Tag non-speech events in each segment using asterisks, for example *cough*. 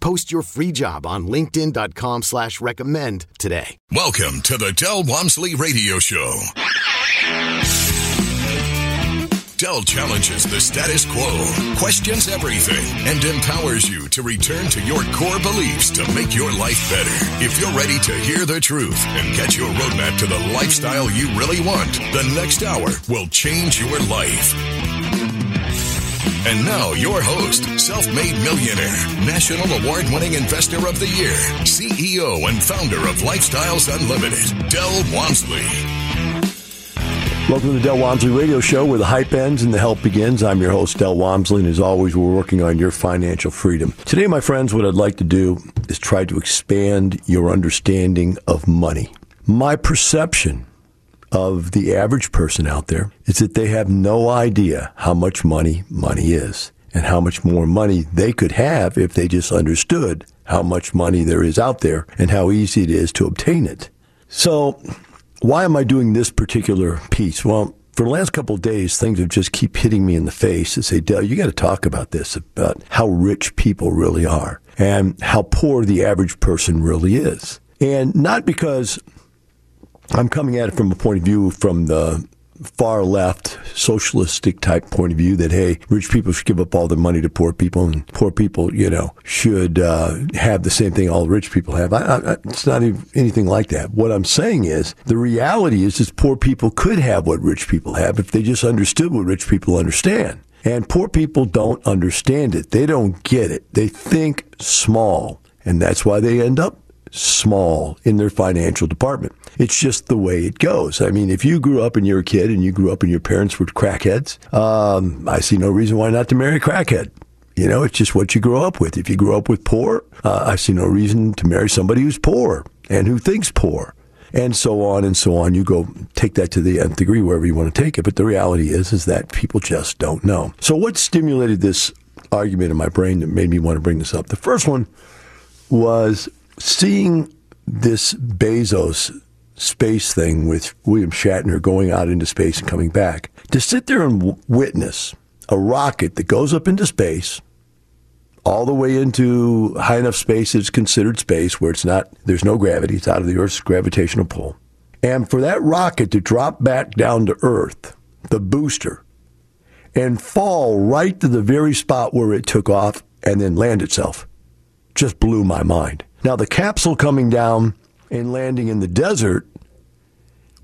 Post your free job on linkedin.com slash recommend today. Welcome to the Del Walmsley Radio Show. Del challenges the status quo, questions everything, and empowers you to return to your core beliefs to make your life better. If you're ready to hear the truth and get your roadmap to the lifestyle you really want, the next hour will change your life. And now, your host, self made millionaire, national award winning investor of the year, CEO and founder of Lifestyles Unlimited, Del Walmsley. Welcome to the Del Walmsley Radio Show, where the hype ends and the help begins. I'm your host, Del Walmsley, and as always, we're working on your financial freedom. Today, my friends, what I'd like to do is try to expand your understanding of money. My perception of the average person out there is that they have no idea how much money money is and how much more money they could have if they just understood how much money there is out there and how easy it is to obtain it. So, why am I doing this particular piece? Well, for the last couple of days, things have just keep hitting me in the face to say, Del, you got to talk about this, about how rich people really are and how poor the average person really is. And not because I'm coming at it from a point of view from the far left socialistic type point of view that hey rich people should give up all their money to poor people and poor people you know should uh, have the same thing all rich people have. I, I, it's not even anything like that. What i'm saying is the reality is is poor people could have what rich people have if they just understood what rich people understand. And poor people don't understand it. They don't get it. They think small and that's why they end up small in their financial department. It's just the way it goes. I mean, if you grew up and you're a kid and you grew up and your parents were crackheads, um, I see no reason why not to marry a crackhead. You know, it's just what you grow up with. If you grew up with poor, uh, I see no reason to marry somebody who's poor and who thinks poor. And so on and so on. You go take that to the nth degree wherever you want to take it. But the reality is, is that people just don't know. So what stimulated this argument in my brain that made me want to bring this up? The first one was seeing this Bezos space thing with William Shatner going out into space and coming back, to sit there and w- witness a rocket that goes up into space, all the way into high enough space it's considered space where it's not, there's no gravity, it's out of the Earth's gravitational pull. And for that rocket to drop back down to Earth, the booster, and fall right to the very spot where it took off and then land itself, just blew my mind. Now, the capsule coming down and landing in the desert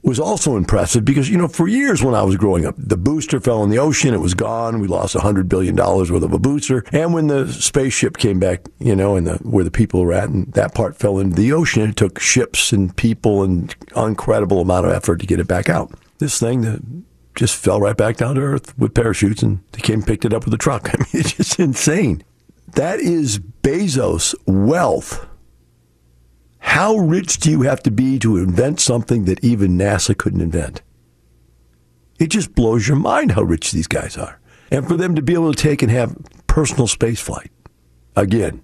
was also impressive because, you know, for years when I was growing up, the booster fell in the ocean, it was gone. We lost $100 billion worth of a booster. And when the spaceship came back, you know, and the, where the people were at, and that part fell into the ocean, it took ships and people and incredible amount of effort to get it back out. This thing that just fell right back down to earth with parachutes and they came and picked it up with a truck. *laughs* I mean, it's just insane. That is Bezos' wealth how rich do you have to be to invent something that even NASA couldn't invent? It just blows your mind how rich these guys are. And for them to be able to take and have personal space flight, again,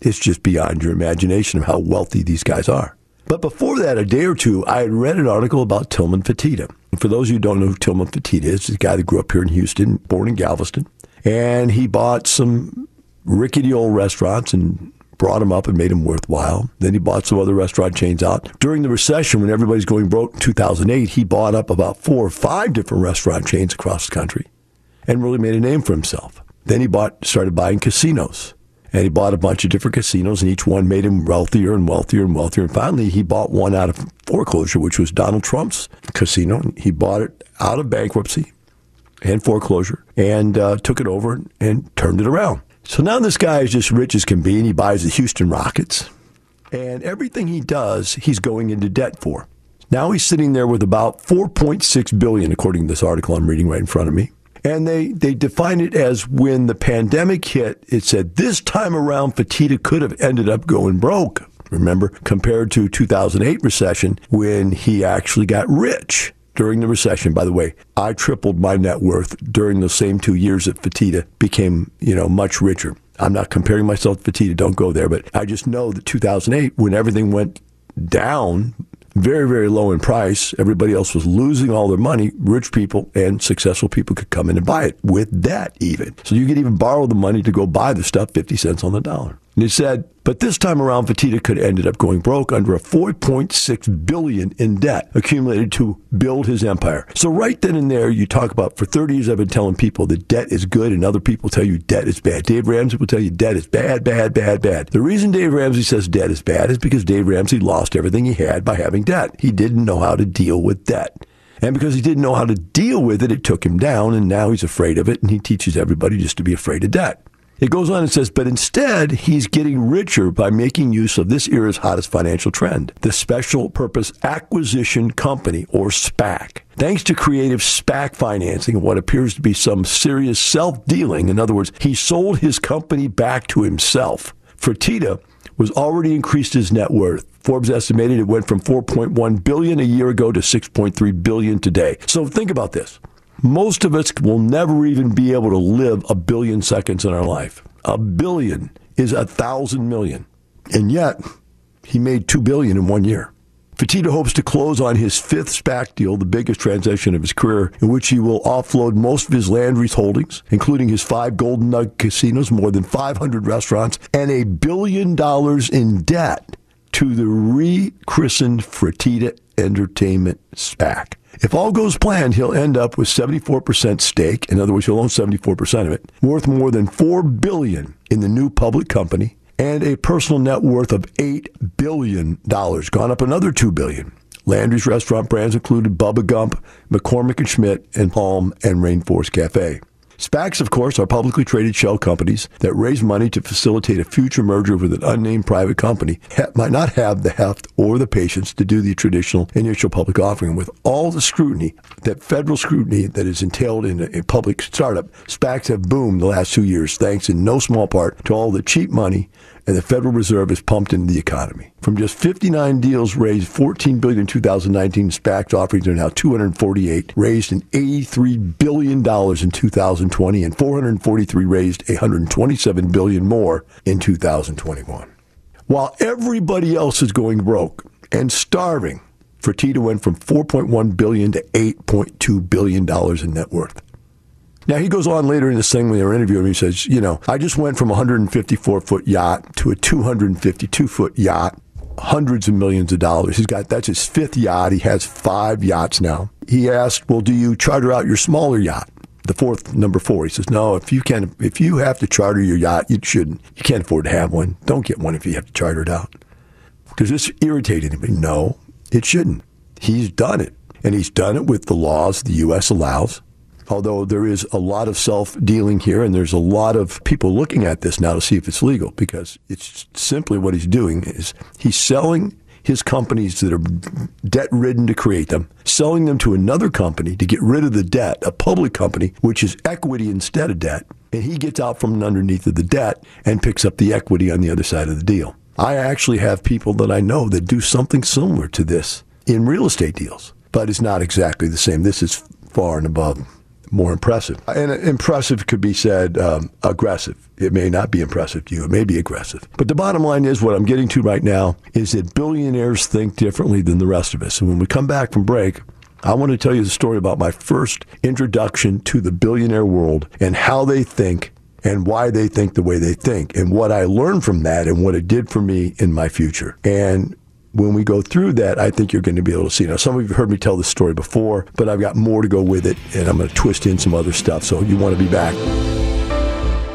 it's just beyond your imagination of how wealthy these guys are. But before that, a day or two, I had read an article about Tillman Fertitta. For those of you who don't know who Tillman Fertitta is, he's a guy that grew up here in Houston, born in Galveston. And he bought some rickety old restaurants and brought him up and made him worthwhile. Then he bought some other restaurant chains out. During the recession, when everybody's going broke in 2008, he bought up about four or five different restaurant chains across the country and really made a name for himself. Then he bought, started buying casinos. And he bought a bunch of different casinos, and each one made him wealthier and wealthier and wealthier. And finally, he bought one out of foreclosure, which was Donald Trump's casino. He bought it out of bankruptcy and foreclosure and uh, took it over and turned it around. So now this guy is just rich as can be, and he buys the Houston Rockets. And everything he does, he's going into debt for. Now he's sitting there with about 4.6 billion, according to this article I'm reading right in front of me. And they, they define it as when the pandemic hit, it said this time around, Fertitta could have ended up going broke. Remember, compared to 2008 recession when he actually got rich during the recession. By the way, I tripled my net worth during the same two years that Fertitta became, you know, much richer. I'm not comparing myself to Fertitta, don't go there, but I just know that 2008, when everything went down, very, very low in price. Everybody else was losing all their money. Rich people and successful people could come in and buy it with debt, even. So you could even borrow the money to go buy the stuff 50 cents on the dollar. And he said, but this time around, Fertitta could have ended up going broke under a 4.6 billion in debt accumulated to build his empire. So right then and there, you talk about for 30 years I've been telling people that debt is good, and other people tell you debt is bad. Dave Ramsey will tell you debt is bad, bad, bad, bad. The reason Dave Ramsey says debt is bad is because Dave Ramsey lost everything he had by having debt. He didn't know how to deal with debt. And because he didn't know how to deal with it, it took him down, and now he's afraid of it, and he teaches everybody just to be afraid of debt. It goes on and says, but instead, he's getting richer by making use of this era's hottest financial trend, the Special Purpose Acquisition Company, or SPAC. Thanks to creative SPAC financing and what appears to be some serious self dealing, in other words, he sold his company back to himself. Fertitta was already increased his net worth. Forbes estimated it went from 4.1 billion a year ago to 6.3 billion today. So think about this. Most of us will never even be able to live a billion seconds in our life. A billion is a thousand million. And yet, he made two billion in one year. Fertitta hopes to close on his fifth SPAC deal, the biggest transaction of his career, in which he will offload most of his Landry's holdings, including his five Golden Nugget casinos, more than 500 restaurants, and a billion dollars in debt to the rechristened Fertitta Entertainment SPAC. If all goes planned, he'll end up with 74% stake. In other words, he'll own 74% of it, worth more than 4 billion in the new public company and a personal net worth of 8 billion dollars, gone up another 2 billion. Landry's restaurant brands included Bubba Gump, McCormick and Schmick, and Palm and Rainforest Cafe. SPACs, of course, are publicly traded shell companies that raise money to facilitate a future merger with an unnamed private company that might not have the heft or the patience to do the traditional initial public offering. With all the scrutiny, that federal scrutiny that is entailed in a, a public startup, SPACs have boomed the last two years, thanks in no small part to all the cheap money and the Federal Reserve is pumped into the economy. From just 59 deals raised 14 billion in 2019, SPAC offerings are now 248, raised in 83 billion dollars in 2020, and 443 raised 127 billion more in 2021. While everybody else is going broke and starving, Fertitta went from 4.1 billion to 8.2 billion dollars in net worth. Now he goes on later in this thing when they were interviewing him. He says, "You know, I just went from a 154 foot yacht to a 252 foot yacht, hundreds of millions of dollars. He's got that's his fifth yacht. He has five yachts now. He asked, "Well, do you charter out your smaller yacht?" The fourth, number four. He says, "No, if you can, if you have to charter your yacht, you shouldn't. You can't afford to have one. Don't get one if you have to charter it out." Does this irritate anybody? No, it shouldn't. He's done it, and he's done it with the laws the U.S. allows although there is a lot of self dealing here and there's a lot of people looking at this now to see if it's legal because it's simply what he's doing is he's selling his companies that are debt ridden to create them, selling them to another company to get rid of the debt, a public company, which is equity instead of debt. And he gets out from underneath of the debt and picks up the equity on the other side of the deal. I actually have people that I know that do something similar to this in real estate deals, but it's not exactly the same. This is far and above more impressive. And impressive could be said um, aggressive. It may not be impressive to you. It may be aggressive. But the bottom line is what I'm getting to right now is that billionaires think differently than the rest of us. And when we come back from break, I want to tell you the story about my first introduction to the billionaire world and how they think and why they think the way they think and what I learned from that and what it did for me in my future. And when we go through that, I think you're going to be able to see. Now, some of you have heard me tell this story before, but I've got more to go with it, and I'm going to twist in some other stuff. So you want to be back.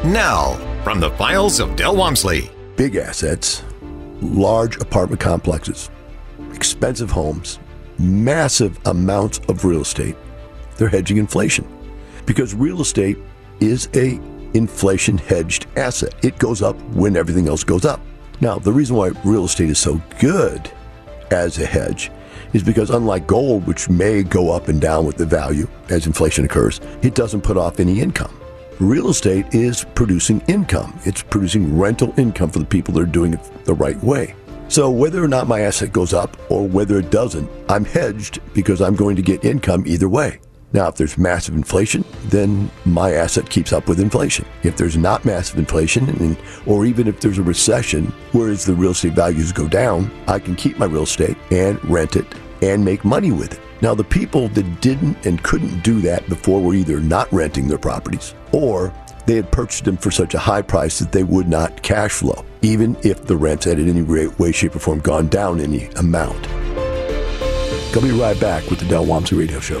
Now, from the files of Del Walmsley. Big assets, large apartment complexes, expensive homes, massive amounts of real estate, they're hedging inflation. Because real estate is a inflation hedged asset. It goes up when everything else goes up. Now, the reason why real estate is so good as a hedge is because unlike gold, which may go up and down with the value as inflation occurs, it doesn't put off any income. Real estate is producing income. It's producing rental income for the people that are doing it the right way. So whether or not my asset goes up or whether it doesn't, I'm hedged because I'm going to get income either way. Now, if there's massive inflation, then my asset keeps up with inflation. If there's not massive inflation, or even if there's a recession, whereas the real estate values go down, I can keep my real estate and rent it and make money with it. Now, the people that didn't and couldn't do that before were either not renting their properties or they had purchased them for such a high price that they would not cash flow, even if the rents had in any way, shape, or form gone down any amount. I'll be right back with the Del Walmsley Radio Show.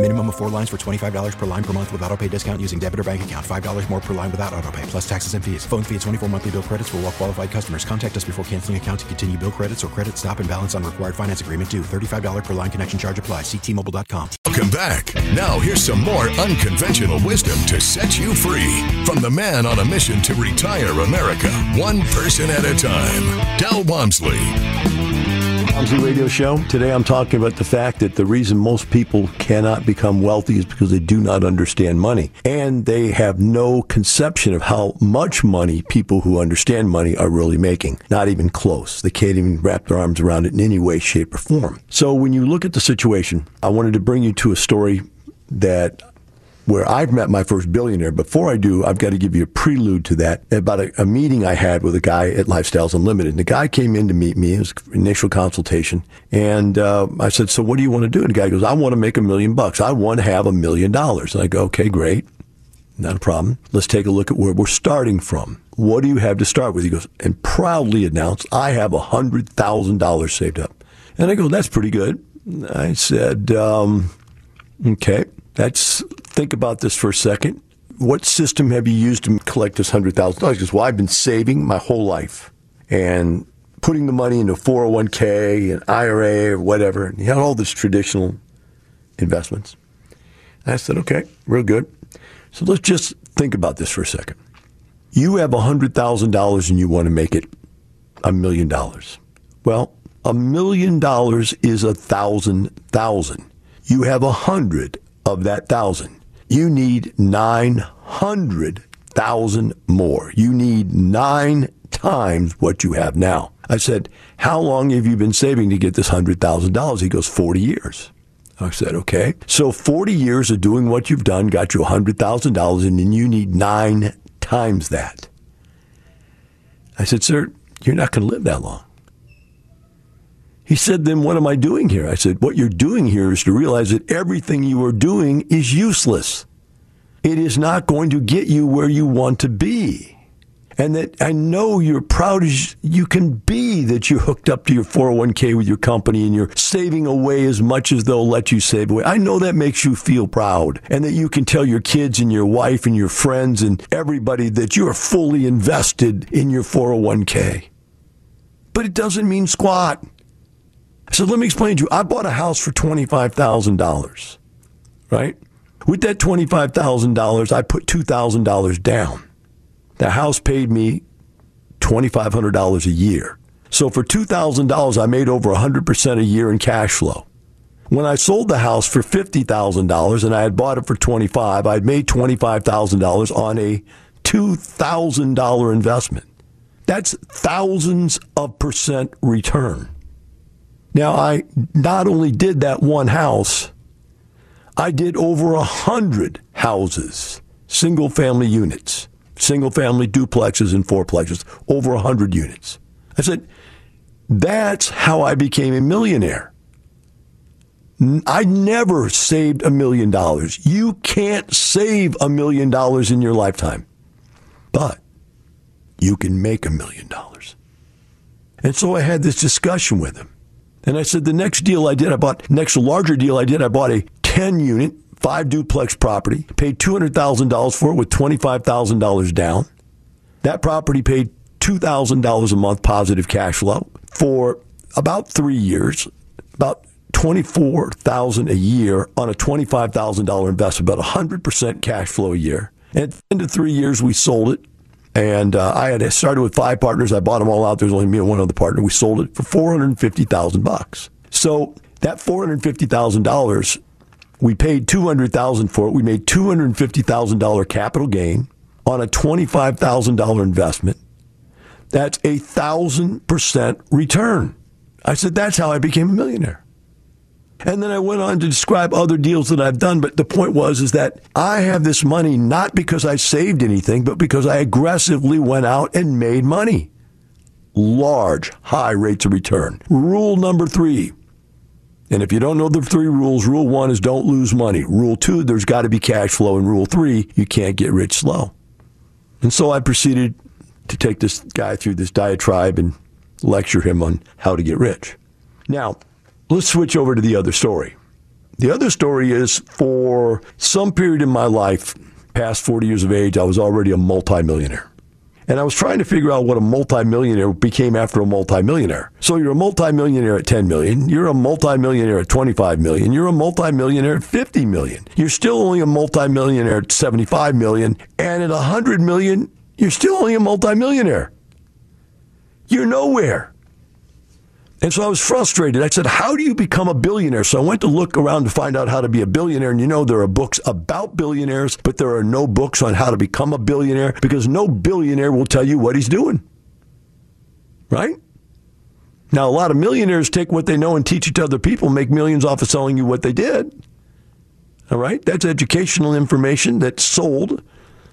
Minimum of four lines for $25 per line per month with auto pay discount using debit or bank account. $5 more per line without auto pay, plus taxes and fees. Phone fee at 24 monthly bill credits for all well qualified customers. Contact us before canceling account to continue bill credits or credit stop and balance on required finance agreement due. $35 per line connection charge apply. Ctmobile.com. Welcome back. Now here's some more unconventional wisdom to set you free from the man on a mission to retire America, one person at a time. Del Walmsley. Walmsley Radio Show. Today I'm talking about the fact that the reason most people cannot become wealthy is because they do not understand money. And they have no conception of how much money people who understand money are really making. Not even close. They can't even wrap their arms around it in any way, shape, or form. So when you look at the situation, I wanted to bring you to a story that where I've met my first billionaire. Before I do, I've got to give you a prelude to that about a, a, meeting I had with a guy at Lifestyles Unlimited. And the guy came in to meet me. It was initial consultation. And uh, I said, so what do you want to do? And the guy goes, I want to make a million bucks. I want to have a million dollars. And I go, okay, great. Not a problem. Let's take a look at where we're starting from. What do you have to start with? He goes, and proudly announced, I have a $100,000 saved up. And I go, that's pretty good. I said, um, okay. Let's think about this for a second. What system have you used to collect this hundred thousand dollars? Because well, I've been saving my whole life and putting the money into 401k and IRA or whatever. And he had all these traditional investments. And I said, okay, real good. So let's just think about this for a second. You have $100,000 and you want to make it a million dollars. Well, a million dollars is a thousand thousand. You have a hundred of that thousand. You need 900,000 more. You need nine times what you have now. I said, How long have you been saving to get this $100,000? He goes, 40 years. I said, okay. So 40 years of doing what you've done got you $100,000 and then you need nine times that. I said, sir, you're not going to live that long. He said, Then what am I doing here? I said, What you're doing here is to realize that everything you are doing is useless. It is not going to get you where you want to be. and that I know you're proud as you can be that you're hooked up to your 401k with your company and you're saving away as much as they'll let you save away. I know that makes you feel proud and that you can tell your kids and your wife and your friends and everybody that you are fully invested in your 401k. But it doesn't mean squat. So let me explain to you. I bought a house for $25,000, right? With that $25,000, I put $2,000 down. The house paid me $2,500 a year. So for $2,000, I made over 100% a year in cash flow. When I sold the house for $50,000 and I had bought it for 25, I'd made $25,000 on a $2,000 investment. That's thousands of percent return. Now, I not only did that one house, I did over a hundred houses, single family units single family duplexes and fourplexes, over a 100 units. I said, that's how I became a millionaire. I never saved a million dollars. You can't save a million dollars in your lifetime, but you can make a million dollars. And so I had this discussion with him. And I said, the next deal I did, I bought, next larger deal I did, I bought a 10 unit five duplex property, paid $200,000 for it with $25,000 down. That property paid $2,000 a month positive cash flow for about three years, about 24000 a year on a $25,000 investment, about 100% cash flow a year. And at the end of three years, we sold it. And uh, I had started with five partners. I bought them all out. There's only me and one other partner. We sold it for 450000 bucks. So that $450,000 we paid two hundred thousand for it. We made two hundred fifty thousand dollar capital gain on a twenty five thousand dollar investment. That's a thousand percent return. I said that's how I became a millionaire. And then I went on to describe other deals that I've done. But the point was is that I have this money not because I saved anything, but because I aggressively went out and made money. Large, high rates of return. Rule number three and if you don't know the three rules, rule one is don't lose money. Rule two, there's got to be cash flow. And rule three, you can't get rich slow. And so I proceeded to take this guy through this diatribe and lecture him on how to get rich. Now, let's switch over to the other story. The other story is for some period in my life, past 40 years of age, I was already a multimillionaire. And I was trying to figure out what a multimillionaire became after a multimillionaire. So you're a multimillionaire at 10 million, you're a multimillionaire at 25 million, you're a multimillionaire at 50 million. You're still only a multimillionaire at 75 million, and at 100 million, you're still only a multimillionaire. You're nowhere. And so I was frustrated. I said, How do you become a billionaire? So I went to look around to find out how to be a billionaire. And you know, there are books about billionaires, but there are no books on how to become a billionaire because no billionaire will tell you what he's doing. Right? Now, a lot of millionaires take what they know and teach it to other people, make millions off of selling you what they did. All right? That's educational information that's sold.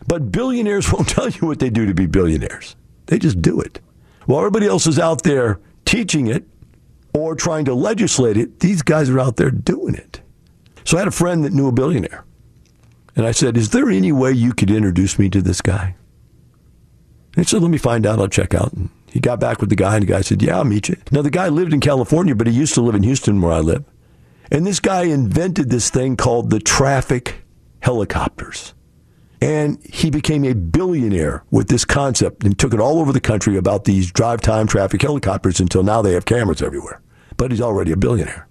But billionaires *laughs* won't tell you what they do to be billionaires, they just do it. While everybody else is out there teaching it, or trying to legislate it, these guys are out there doing it. So I had a friend that knew a billionaire. And I said, Is there any way you could introduce me to this guy? And he said, Let me find out. I'll check out. And he got back with the guy, and the guy said, Yeah, I'll meet you. Now, the guy lived in California, but he used to live in Houston, where I live. And this guy invented this thing called the traffic helicopters. And he became a billionaire with this concept and took it all over the country about these drive time traffic helicopters until now they have cameras everywhere but he's already a billionaire.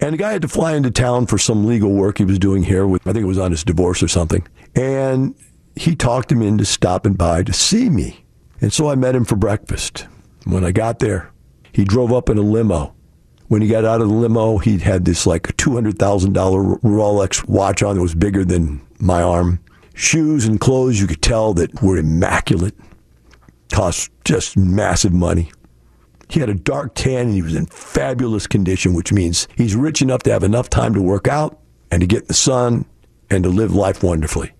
And the guy had to fly into town for some legal work he was doing here with, I think it was on his divorce or something. And he talked him into stopping by to see me. And so I met him for breakfast. When I got there, he drove up in a limo. When he got out of the limo, he had this like $200,000 Rolex watch on that was bigger than my arm. Shoes and clothes you could tell that were immaculate. Cost just massive money. He had a dark tan and he was in fabulous condition, which means he's rich enough to have enough time to work out and to get in the sun and to live life wonderfully.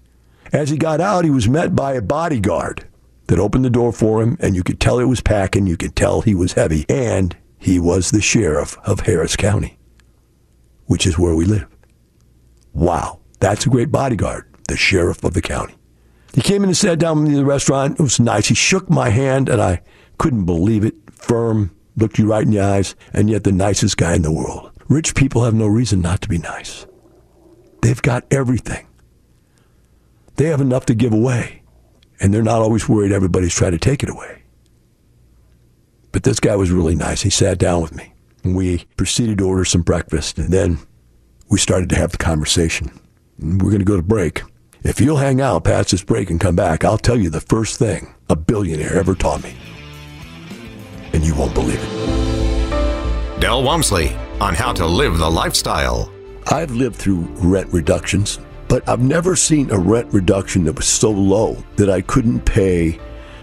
As he got out, he was met by a bodyguard that opened the door for him, and you could tell it was packing, you could tell he was heavy, and he was the sheriff of Harris County, which is where we live. Wow, that's a great bodyguard, the sheriff of the county. He came in and sat down with me in the restaurant. It was nice. He shook my hand, and I couldn't believe it. Firm, looked you right in the eyes, and yet the nicest guy in the world. Rich people have no reason not to be nice. They've got everything. They have enough to give away, and they're not always worried everybody's trying to take it away. But this guy was really nice. He sat down with me, and we proceeded to order some breakfast, and then we started to have the conversation. We're going to go to break. If you'll hang out past this break and come back, I'll tell you the first thing a billionaire ever taught me. And you won't believe it. Del Walmsley on how to live the lifestyle. I've lived through rent reductions, but I've never seen a rent reduction that was so low that I couldn't pay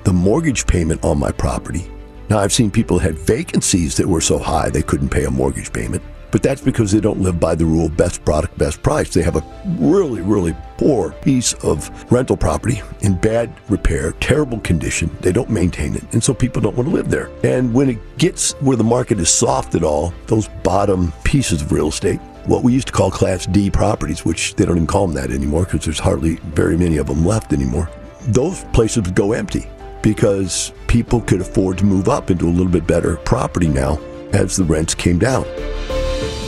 the mortgage payment on my property. Now, I've seen people had vacancies that were so high they couldn't pay a mortgage payment, but that's because they don't live by the rule best product, best price. They have a really, really poor piece of rental property in bad repair, terrible condition. They don't maintain it, and so people don't want to live there. And when it gets where the market is soft at all, those bottom pieces of real estate, what we used to call Class D properties, which they don't even call them that anymore because there's hardly very many of them left anymore, those places would go empty because people could afford to move up into a little bit better property now as the rents came down.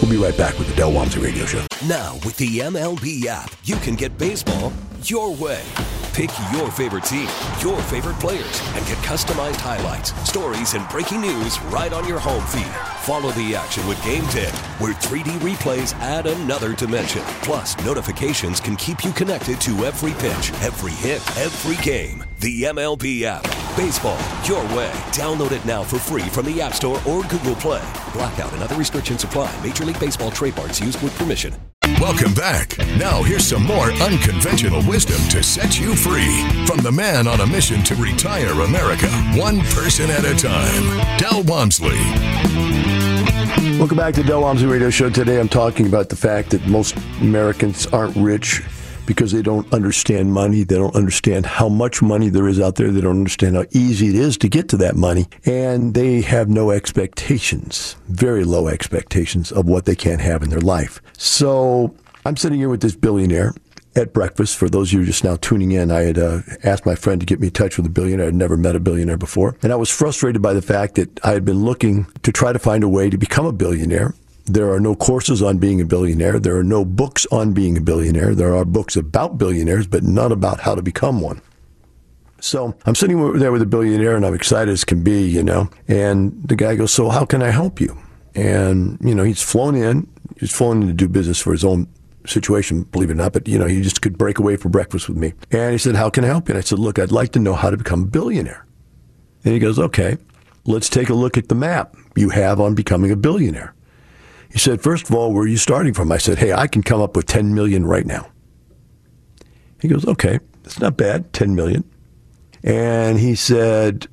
We'll be right back with the Del Walmsley Radio Show. Now, with the MLB app, you can get baseball your way. Pick your favorite team, your favorite players, and get customized highlights, stories, and breaking news right on your home feed. Follow the action with Gameday, where 3D replays add another dimension. Plus, notifications can keep you connected to every pitch, every hit, every game. The MLB app. Baseball, your way. Download it now for free from the App Store or Google Play. Blackout and other restrictions apply. Major League Baseball trademarks used with permission. Welcome back. Now, here's some more unconventional wisdom to set you free from the man on a mission to retire America, one person at a time, Del Walmsley. Welcome back to Del Walmsley Radio Show. Today I'm talking about the fact that most Americans aren't rich because they don't understand money. They don't understand how much money there is out there. They don't understand how easy it is to get to that money. And they have no expectations, very low expectations of what they can have in their life. So I'm sitting here with this billionaire at breakfast. For those of you just now tuning in, I had uh, asked my friend to get me in touch with a billionaire. I'd never met a billionaire before. And I was frustrated by the fact that I had been looking to try to find a way to become a billionaire. There are no courses on being a billionaire. There are no books on being a billionaire. There are books about billionaires, but none about how to become one. So I'm sitting there with a billionaire and I'm excited as can be, you know. And the guy goes, So how can I help you? And, you know, he's flown in. He's flown in to do business for his own situation, believe it or not, but, you know, he just could break away for breakfast with me. And he said, How can I help you? And I said, Look, I'd like to know how to become a billionaire. And he goes, Okay, let's take a look at the map you have on becoming a billionaire. He said, First of all, where are you starting from? I said, Hey, I can come up with 10 million right now. He goes, Okay, that's not bad, 10 million. And he said,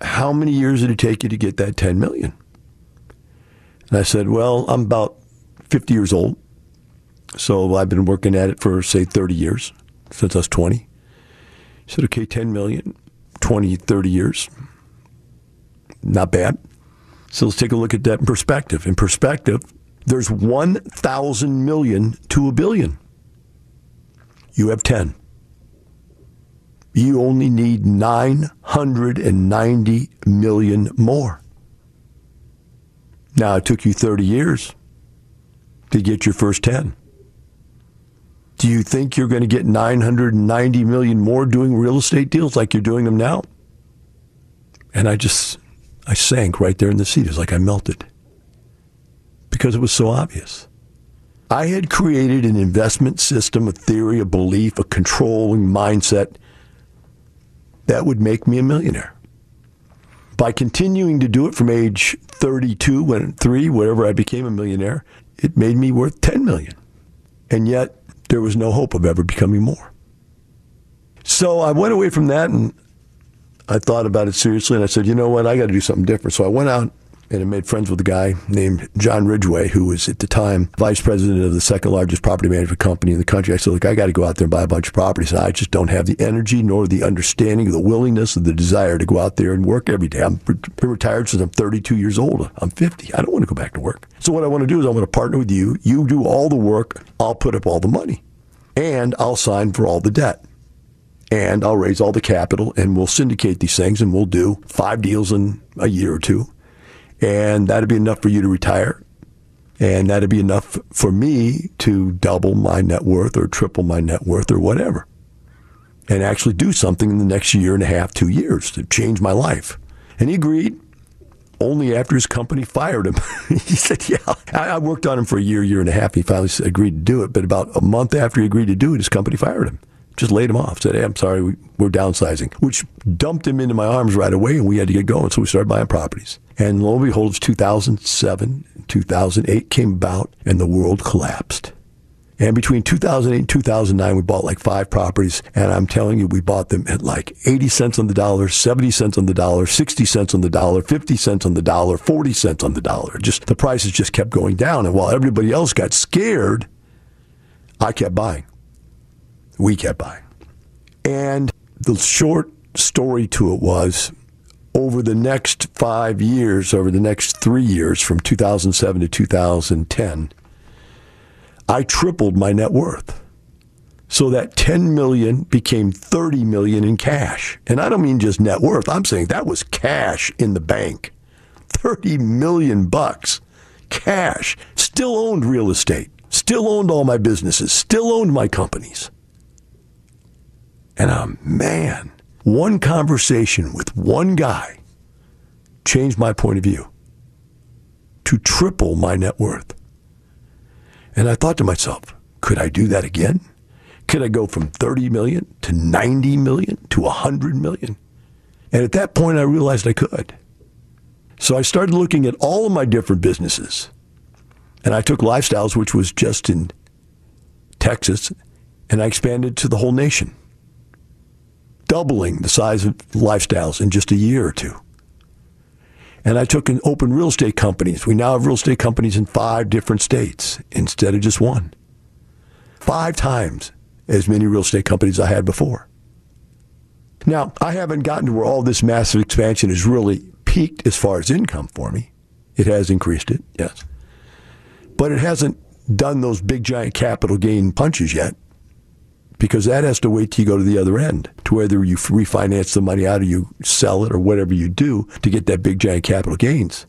How many years did it take you to get that 10 million? And I said, Well, I'm about 50 years old. So I've been working at it for, say, 30 years, since I was 20. He said, Okay, 10 million, 20, 30 years. Not bad. So let's take a look at that in perspective. In perspective, there's 1,000 million to a billion. You have 10. You only need 990 million more. Now, it took you 30 years to get your first 10. Do you think you're going to get 990 million more doing real estate deals like you're doing them now? And I just I sank right there in the seat. It's like I melted because it was so obvious. I had created an investment system, a theory, a belief, a controlling mindset that would make me a millionaire. By continuing to do it from age 32, when three, whatever I became a millionaire, it made me worth 10 million. And yet there was no hope of ever becoming more. So I went away from that and I thought about it seriously and I said, you know what, I got to do something different. So I went out and I made friends with a guy named John Ridgway, who was at the time vice president of the second largest property management company in the country. I said, look, I got to go out there and buy a bunch of properties. And I just don't have the energy nor the understanding, the willingness, or the desire to go out there and work every day. I'm been retired since I'm 32 years old. I'm 50. I don't want to go back to work. So what I want to do is I want to partner with you. You do all the work. I'll put up all the money and I'll sign for all the debt. And I'll raise all the capital and we'll syndicate these things and we'll do five deals in a year or two. And that'd be enough for you to retire. And that'd be enough for me to double my net worth or triple my net worth or whatever. And actually do something in the next year and a half, two years to change my life. And he agreed only after his company fired him. *laughs* he said, Yeah, I worked on him for a year, year and a half. He finally agreed to do it. But about a month after he agreed to do it, his company fired him just laid him off. Said, "Hey, I'm sorry, we, we're downsizing," which dumped him into my arms right away, and we had to get going. So we started buying properties. And lo and behold, 2007, 2008 came about, and the world collapsed. And between 2008 and 2009, we bought like five properties. And I'm telling you, we bought them at like 80 cents on the dollar, 70 cents on the dollar, 60 cents on the dollar, 50 cents on the dollar, 40 cents on the dollar. Just the prices just kept going down. And while everybody else got scared, I kept buying we kept by. And the short story to it was over the next five years, over the next three years, from 2007 to 2010, I tripled my net worth. So that 10 million became 30 million in cash. And I don't mean just net worth. I'm saying that was cash in the bank. 30 million bucks cash. Still owned real estate. Still owned all my businesses. Still owned my companies. And a man, one conversation with one guy changed my point of view to triple my net worth. And I thought to myself, could I do that again? Could I go from 30 million to 90 million to 100 million? And at that point, I realized I could. So I started looking at all of my different businesses. And I took Lifestyles, which was just in Texas, and I expanded to the whole nation doubling the size of lifestyles in just a year or two. And I took and opened real estate companies. We now have real estate companies in five different states instead of just one. Five times as many real estate companies I had before. Now, I haven't gotten to where all this massive expansion has really peaked as far as income for me. It has increased it, yes. But it hasn't done those big giant capital gain punches yet because that has to wait till you go to the other end to whether you refinance the money out or you sell it or whatever you do to get that big giant capital gains.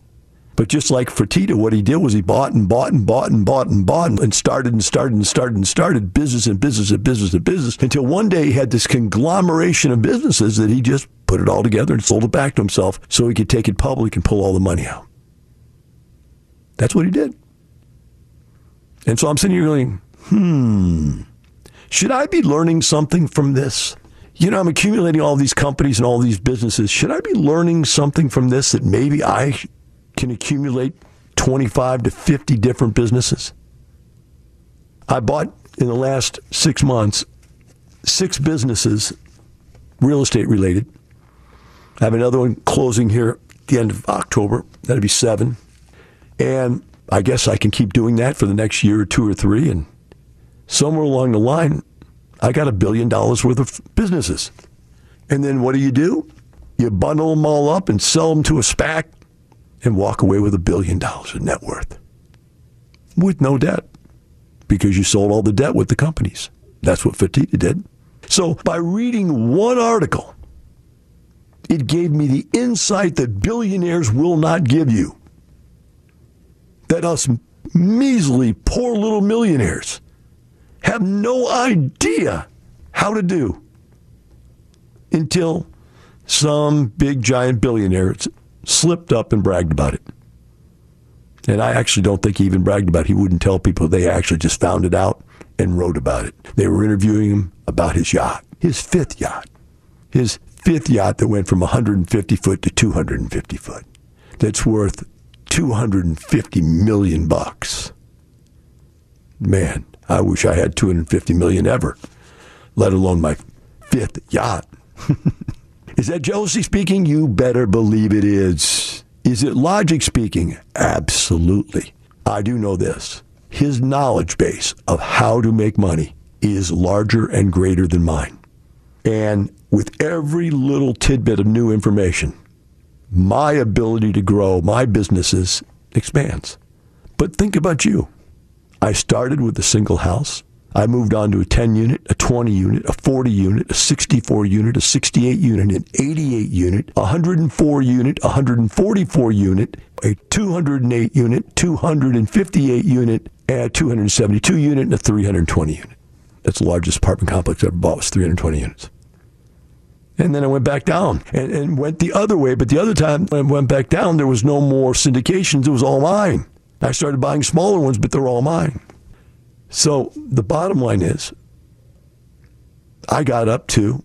But just like Fertitta, what he did was he bought and bought and bought and bought and bought and started and started and started and started business and business and business and business until one day he had this conglomeration of businesses that he just put it all together and sold it back to himself so he could take it public and pull all the money out. That's what he did. And so I'm sitting here going, hmm, should I be learning something from this? You know, I'm accumulating all these companies and all these businesses. Should I be learning something from this that maybe I can accumulate 25 to 50 different businesses? I bought in the last six months six businesses, real estate related. I have another one closing here at the end of October. That'll be seven. And I guess I can keep doing that for the next year or two or three and somewhere along the line, I got a billion dollars worth of businesses. And then what do you do? You bundle them all up and sell them to a SPAC and walk away with a billion dollars in net worth with no debt because you sold all the debt with the companies. That's what Fertitta did. So by reading one article, it gave me the insight that billionaires will not give you. That us measly, poor little millionaires have no idea how to do until some big giant billionaire slipped up and bragged about it. And I actually don't think he even bragged about it. He wouldn't tell people. They actually just found it out and wrote about it. They were interviewing him about his yacht, his fifth yacht, his fifth yacht that went from 150 foot to 250 foot. That's worth 250 million bucks. Man, I wish I had 250 million ever, let alone my fifth yacht. *laughs* is that jealousy speaking? You better believe it is. Is it logic speaking? Absolutely. I do know this. His knowledge base of how to make money is larger and greater than mine. And with every little tidbit of new information, my ability to grow my businesses expands. But think about you. I started with a single house. I moved on to a 10 unit, a 20 unit, a 40 unit, a 64 unit, a 68 unit, an 88 unit, a 104 unit, a 144 unit, a 208 unit, 258 unit, a 272 unit, and a 320 unit. That's the largest apartment complex I ever bought was 320 units. And then I went back down and, and went the other way. But the other time I went back down, there was no more syndications. It was all mine. I started buying smaller ones, but they're all mine. So the bottom line is I got up to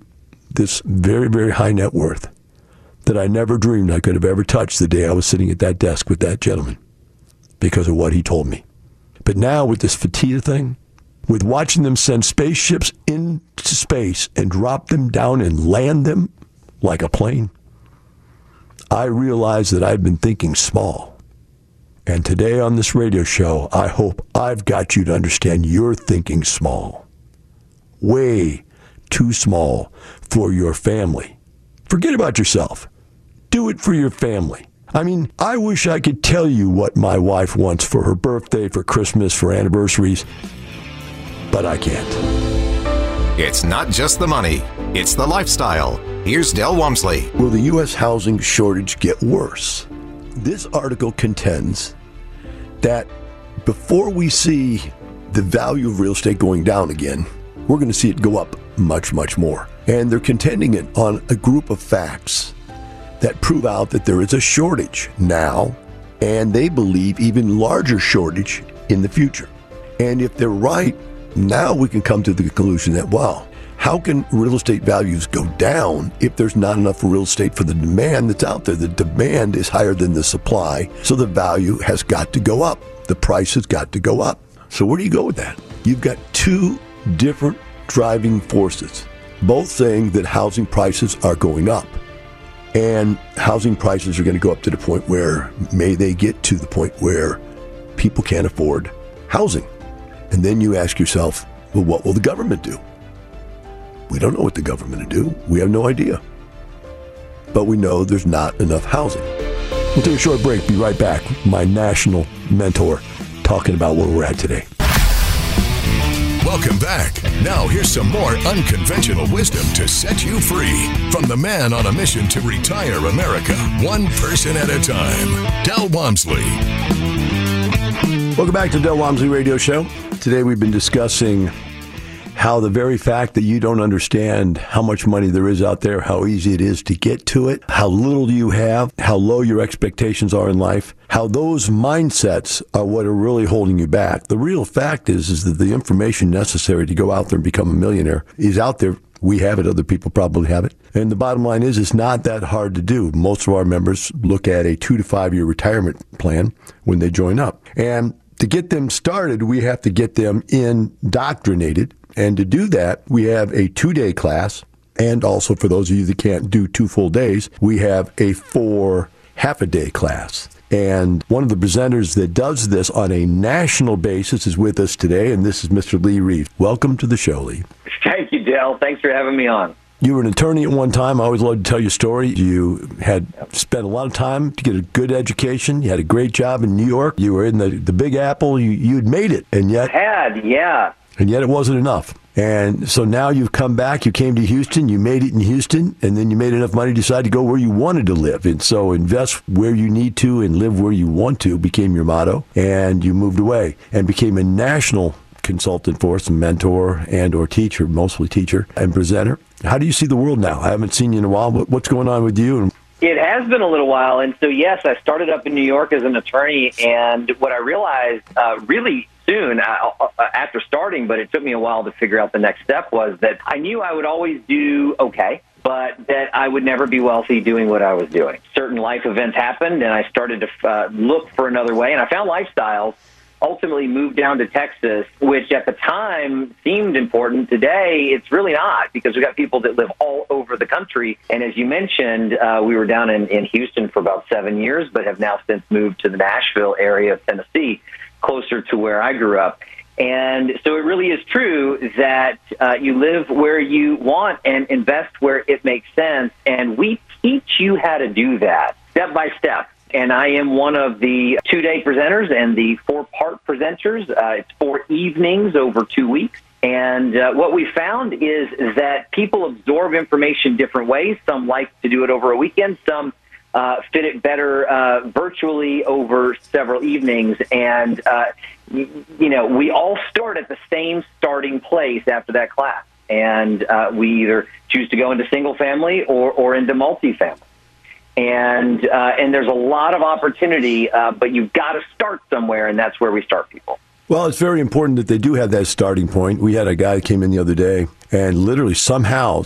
this very, very high net worth that I never dreamed I could have ever touched the day I was sitting at that desk with that gentleman because of what he told me. But now with this Fatita thing, with watching them send spaceships into space and drop them down and land them like a plane, I realize that I've been thinking small. And today on this radio show, I hope I've got you to understand you're thinking small. Way too small for your family. Forget about yourself. Do it for your family. I mean, I wish I could tell you what my wife wants for her birthday, for Christmas, for anniversaries but I can't. It's not just the money, it's the lifestyle. Here's Del Walmsley. Will the U.S. housing shortage get worse? This article contends that before we see the value of real estate going down again, we're going to see it go up much, much more. And they're contending it on a group of facts that prove out that there is a shortage now, and they believe even larger shortage in the future. And if they're right, now we can come to the conclusion that, wow, how can real estate values go down if there's not enough real estate for the demand that's out there? The demand is higher than the supply, so the value has got to go up. The price has got to go up. So, where do you go with that? You've got two different driving forces, both saying that housing prices are going up. And housing prices are going to go up to the point where, may they get to the point where people can't afford housing. And then you ask yourself, well, what will the government do? We don't know what the government will do. We have no idea. But we know there's not enough housing. We'll take a short break. Be right back. My national mentor talking about where we're at today. Welcome back. Now, here's some more unconventional wisdom to set you free from the man on a mission to retire America, one person at a time, Del Walmsley. Welcome back to Del Walmsley Radio Show. Today we've been discussing how the very fact that you don't understand how much money there is out there, how easy it is to get to it, how little you have, how low your expectations are in life, how those mindsets are what are really holding you back. The real fact is, is that the information necessary to go out there and become a millionaire is out there. We have it. Other people probably have it. And the bottom line is, it's not that hard to do. Most of our members look at a two to five year retirement plan when they join up. And to get them started, we have to get them indoctrinated. And to do that, we have a two day class. And also, for those of you that can't do two full days, we have a four half a day class. And one of the presenters that does this on a national basis is with us today, and this is Mr. Lee Reeves. Welcome to the show, Lee. Thank you, Dale. Thanks for having me on. You were an attorney at one time. I always love to tell your story. You had spent a lot of time to get a good education. You had a great job in New York. You were in the, the Big Apple. You you'd made it, and yet I had yeah. And yet it wasn't enough. And so now you've come back. You came to Houston. You made it in Houston, and then you made enough money to decide to go where you wanted to live. And so invest where you need to and live where you want to became your motto. And you moved away and became a national consultant for us, mentor and or teacher, mostly teacher and presenter. How do you see the world now? I haven't seen you in a while. What's going on with you? It has been a little while, and so yes, I started up in New York as an attorney, and what I realized uh, really soon uh, uh, after starting, but it took me a while to figure out the next step was that I knew I would always do okay but that I would never be wealthy doing what I was doing. Certain life events happened, and I started to uh, look for another way. And I found lifestyles ultimately moved down to Texas, which at the time seemed important. Today, it's really not because we've got people that live all over the country. And as you mentioned, uh, we were down in, in Houston for about seven years, but have now since moved to the Nashville area of Tennessee, closer to where I grew up. And so it really is true that uh, you live where you want and invest where it makes sense. And we teach you how to do that step by step and I am one of the two day presenters and the four part presenters. Uh, it's four evenings over two weeks. And uh, what we found is that people absorb information different ways. Some like to do it over a weekend. Some uh, fit it better uh, virtually over several evenings. And, uh, you, know, we all start at the same starting place after that class. And uh, we either choose to go into single family or, or into multifamily. And, uh, and there's a lot of opportunity, uh, but you've got to start somewhere, and that's where we start people. Well, it's very important that they do have that starting point. We had a guy that came in the other day and literally somehow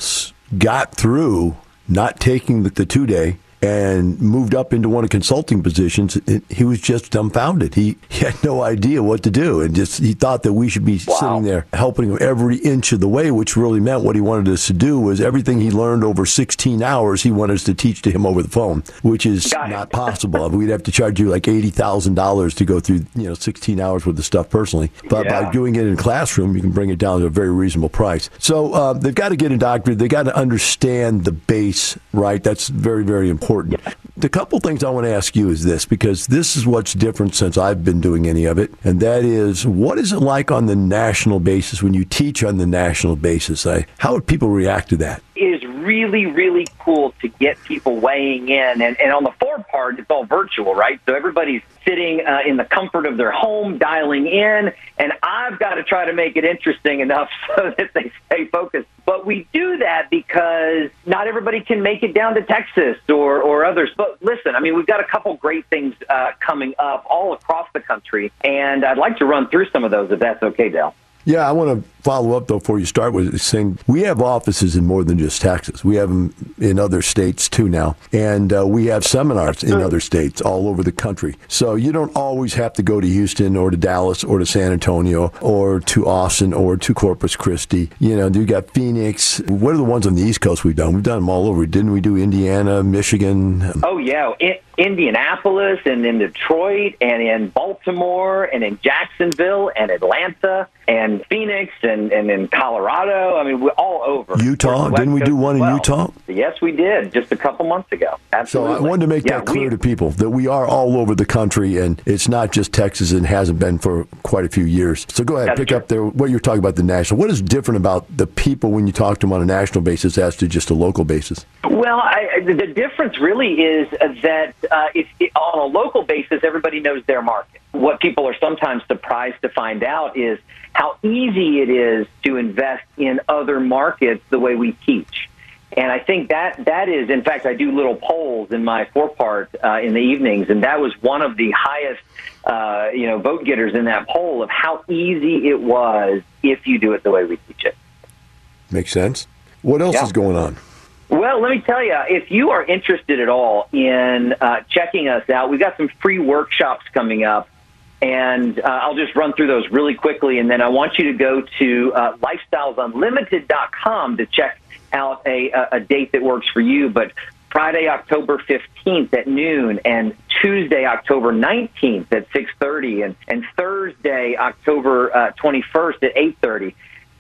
got through not taking the, the two day and moved up into one of consulting positions, he was just dumbfounded. He, he had no idea what to do, and just he thought that we should be wow. sitting there helping him every inch of the way, which really meant what he wanted us to do was everything he learned over 16 hours, he wanted us to teach to him over the phone, which is not possible. *laughs* We'd have to charge you like eighty thousand dollars to go through you know 16 hours worth of stuff personally, but yeah. by doing it in a classroom, you can bring it down to a very reasonable price. So uh, they've got to get a doctor. They got to understand the base, right? That's very very important important. The couple things I want to ask you is this, because this is what's different since I've been doing any of it, and that is what is it like on the national basis when you teach on the national basis? I, how would people react to that? It is really, really cool to get people weighing in. And, and on the four part, it's all virtual, right? So everybody's sitting uh, in the comfort of their home, dialing in, and I've got to try to make it interesting enough *laughs* so that they stay focused. But we do that because not everybody can make it down to Texas or, or others. But listen, I mean, we've got a couple great things uh, coming up all across the country, and I'd like to run through some of those if that's okay, Dale. Yeah, I want to follow up though before you start with saying we have offices in more than just Texas. We have them in other states too now, and uh, we have seminars in other states all over the country. So you don't always have to go to Houston or to Dallas or to San Antonio or to Austin or to Corpus Christi. You know, you got Phoenix. What are the ones on the East Coast we've done? We've done them all over. Didn't we do Indiana, Michigan? Oh yeah, Indianapolis and in Detroit and in Baltimore and in Jacksonville and Atlanta and Phoenix and, and in Colorado. I mean, we're all over. Utah? Didn't we do one in. Utah? Yes, we did just a couple months ago. Absolutely. So I wanted to make yeah, that clear we, to people that we are all over the country and it's not just Texas and hasn't been for quite a few years. So go ahead, pick true. up there what you're talking about the national. What is different about the people when you talk to them on a national basis as to just a local basis? Well, I, the difference really is that uh, if, on a local basis, everybody knows their market. What people are sometimes surprised to find out is how easy it is to invest in other markets the way we teach. And I think that that is, in fact, I do little polls in my four part uh, in the evenings, and that was one of the highest, uh, you know, vote getters in that poll of how easy it was if you do it the way we teach it. Makes sense. What else yeah. is going on? Well, let me tell you, if you are interested at all in uh, checking us out, we've got some free workshops coming up. And uh, I'll just run through those really quickly. And then I want you to go to uh, lifestylesunlimited.com to check out a, a date that works for you. But Friday, October 15th at noon, and Tuesday, October 19th at 6:30, and, and Thursday, October uh, 21st at 8:30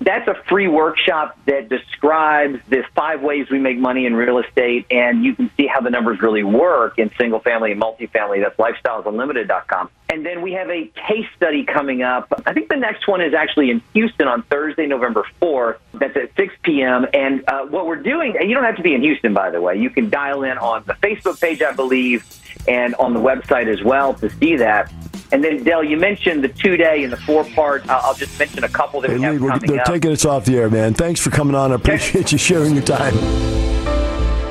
that's a free workshop that describes the five ways we make money in real estate, and you can see how the numbers really work in single family and multifamily. That's lifestylesunlimited.com. And then we have a case study coming up. I think the next one is actually in Houston on Thursday, November 4th. That's at 6 p.m. And uh, what we're doing, and you don't have to be in Houston, by the way. You can dial in on the Facebook page, I believe, and on the website as well to see that. And then, Del, you mentioned the two day and the four part. I'll just mention a couple that hey, we have Lee, coming They're up. taking us off the air, man. Thanks for coming on. I appreciate you sharing your time.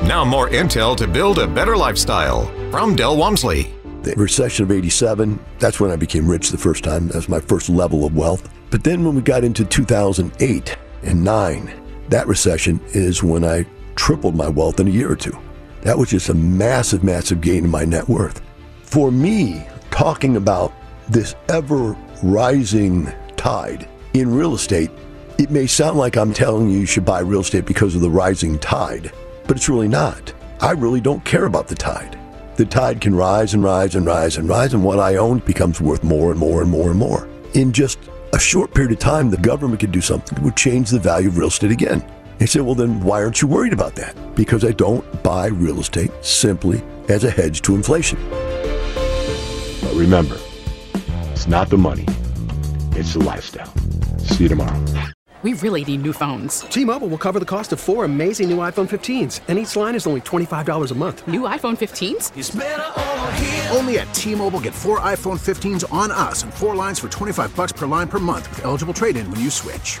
Now, more intel to build a better lifestyle from Del Walmsley. The recession of 87, that's when I became rich the first time. That was my first level of wealth. But then when we got into 2008 and 9, that recession is when I tripled my wealth in a year or two. That was just a massive, massive gain in my net worth. For me, talking about this ever rising tide in real estate, it may sound like I'm telling you you should buy real estate because of the rising tide, but it's really not. I really don't care about the tide. The tide can rise and rise and rise and rise, and what I own becomes worth more and more and more and more. In just a short period of time, the government could do something that would change the value of real estate again. They said, well, then why aren't you worried about that? Because I don't buy real estate simply as a hedge to inflation. But remember, it's not the money, it's the lifestyle. See you tomorrow. We really need new phones. T-Mobile will cover the cost of four amazing new iPhone 15s, and each line is only $25 a month. New iPhone 15s? Only at T-Mobile get four iPhone 15s on us and four lines for 25 bucks per line per month with eligible trade-in when you switch.